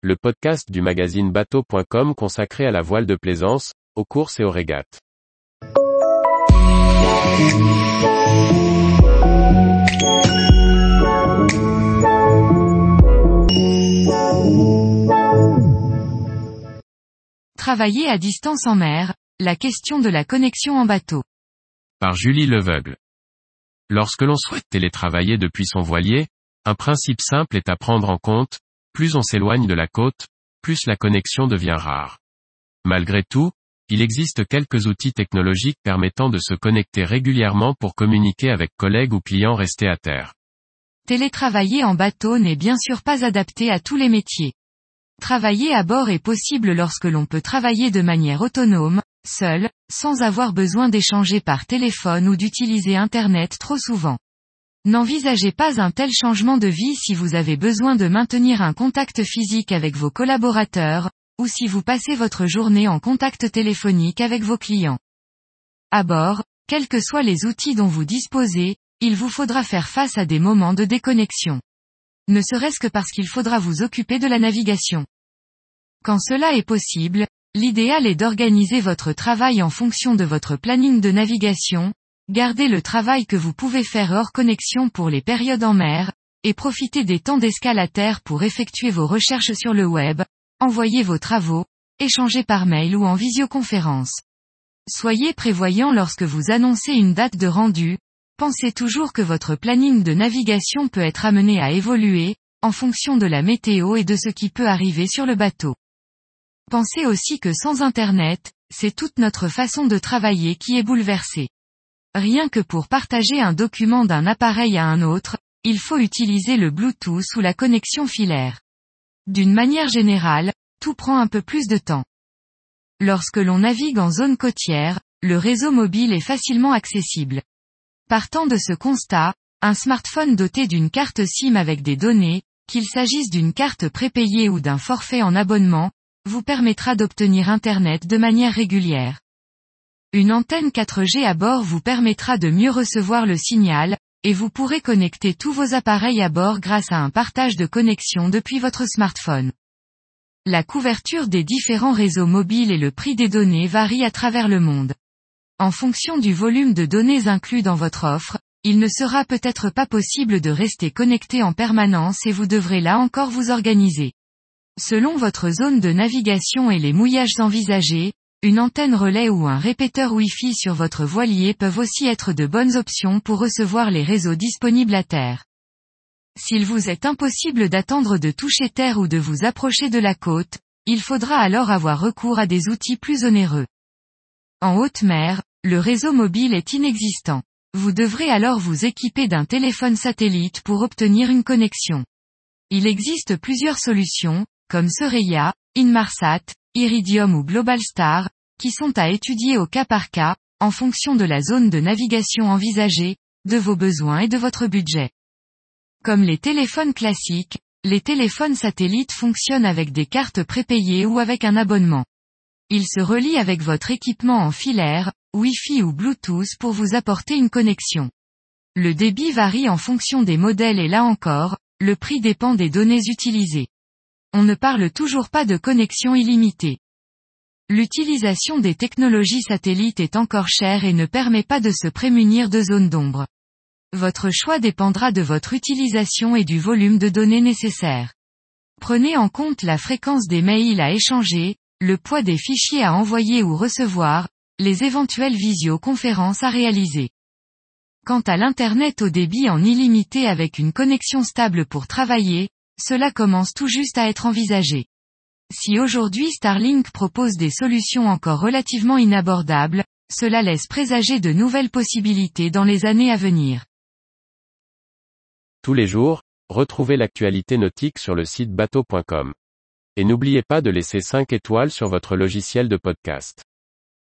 le podcast du magazine bateau.com consacré à la voile de plaisance, aux courses et aux régates. Travailler à distance en mer, la question de la connexion en bateau. Par Julie Leveugle. Lorsque l'on souhaite télétravailler depuis son voilier, un principe simple est à prendre en compte, plus on s'éloigne de la côte, plus la connexion devient rare. Malgré tout, il existe quelques outils technologiques permettant de se connecter régulièrement pour communiquer avec collègues ou clients restés à terre. Télétravailler en bateau n'est bien sûr pas adapté à tous les métiers. Travailler à bord est possible lorsque l'on peut travailler de manière autonome, seul, sans avoir besoin d'échanger par téléphone ou d'utiliser Internet trop souvent. N'envisagez pas un tel changement de vie si vous avez besoin de maintenir un contact physique avec vos collaborateurs, ou si vous passez votre journée en contact téléphonique avec vos clients. À bord, quels que soient les outils dont vous disposez, il vous faudra faire face à des moments de déconnexion. Ne serait-ce que parce qu'il faudra vous occuper de la navigation. Quand cela est possible, l'idéal est d'organiser votre travail en fonction de votre planning de navigation, Gardez le travail que vous pouvez faire hors connexion pour les périodes en mer, et profitez des temps d'escale à terre pour effectuer vos recherches sur le web, envoyer vos travaux, échanger par mail ou en visioconférence. Soyez prévoyant lorsque vous annoncez une date de rendu, pensez toujours que votre planning de navigation peut être amené à évoluer, en fonction de la météo et de ce qui peut arriver sur le bateau. Pensez aussi que sans Internet, c'est toute notre façon de travailler qui est bouleversée. Rien que pour partager un document d'un appareil à un autre, il faut utiliser le Bluetooth ou la connexion filaire. D'une manière générale, tout prend un peu plus de temps. Lorsque l'on navigue en zone côtière, le réseau mobile est facilement accessible. Partant de ce constat, un smartphone doté d'une carte SIM avec des données, qu'il s'agisse d'une carte prépayée ou d'un forfait en abonnement, vous permettra d'obtenir Internet de manière régulière. Une antenne 4G à bord vous permettra de mieux recevoir le signal, et vous pourrez connecter tous vos appareils à bord grâce à un partage de connexion depuis votre smartphone. La couverture des différents réseaux mobiles et le prix des données varient à travers le monde. En fonction du volume de données inclus dans votre offre, il ne sera peut-être pas possible de rester connecté en permanence et vous devrez là encore vous organiser. Selon votre zone de navigation et les mouillages envisagés, une antenne relais ou un répéteur Wi-Fi sur votre voilier peuvent aussi être de bonnes options pour recevoir les réseaux disponibles à terre. S'il vous est impossible d'attendre de toucher terre ou de vous approcher de la côte, il faudra alors avoir recours à des outils plus onéreux. En haute mer, le réseau mobile est inexistant. Vous devrez alors vous équiper d'un téléphone satellite pour obtenir une connexion. Il existe plusieurs solutions, comme Sereia, Inmarsat, Iridium ou Global Star, qui sont à étudier au cas par cas, en fonction de la zone de navigation envisagée, de vos besoins et de votre budget. Comme les téléphones classiques, les téléphones satellites fonctionnent avec des cartes prépayées ou avec un abonnement. Ils se relient avec votre équipement en filaire, Wi-Fi ou Bluetooth pour vous apporter une connexion. Le débit varie en fonction des modèles et là encore, le prix dépend des données utilisées on ne parle toujours pas de connexion illimitée. L'utilisation des technologies satellites est encore chère et ne permet pas de se prémunir de zones d'ombre. Votre choix dépendra de votre utilisation et du volume de données nécessaires. Prenez en compte la fréquence des mails à échanger, le poids des fichiers à envoyer ou recevoir, les éventuelles visioconférences à réaliser. Quant à l'Internet au débit en illimité avec une connexion stable pour travailler, cela commence tout juste à être envisagé. Si aujourd'hui Starlink propose des solutions encore relativement inabordables, cela laisse présager de nouvelles possibilités dans les années à venir. Tous les jours, retrouvez l'actualité nautique sur le site bateau.com. Et n'oubliez pas de laisser 5 étoiles sur votre logiciel de podcast.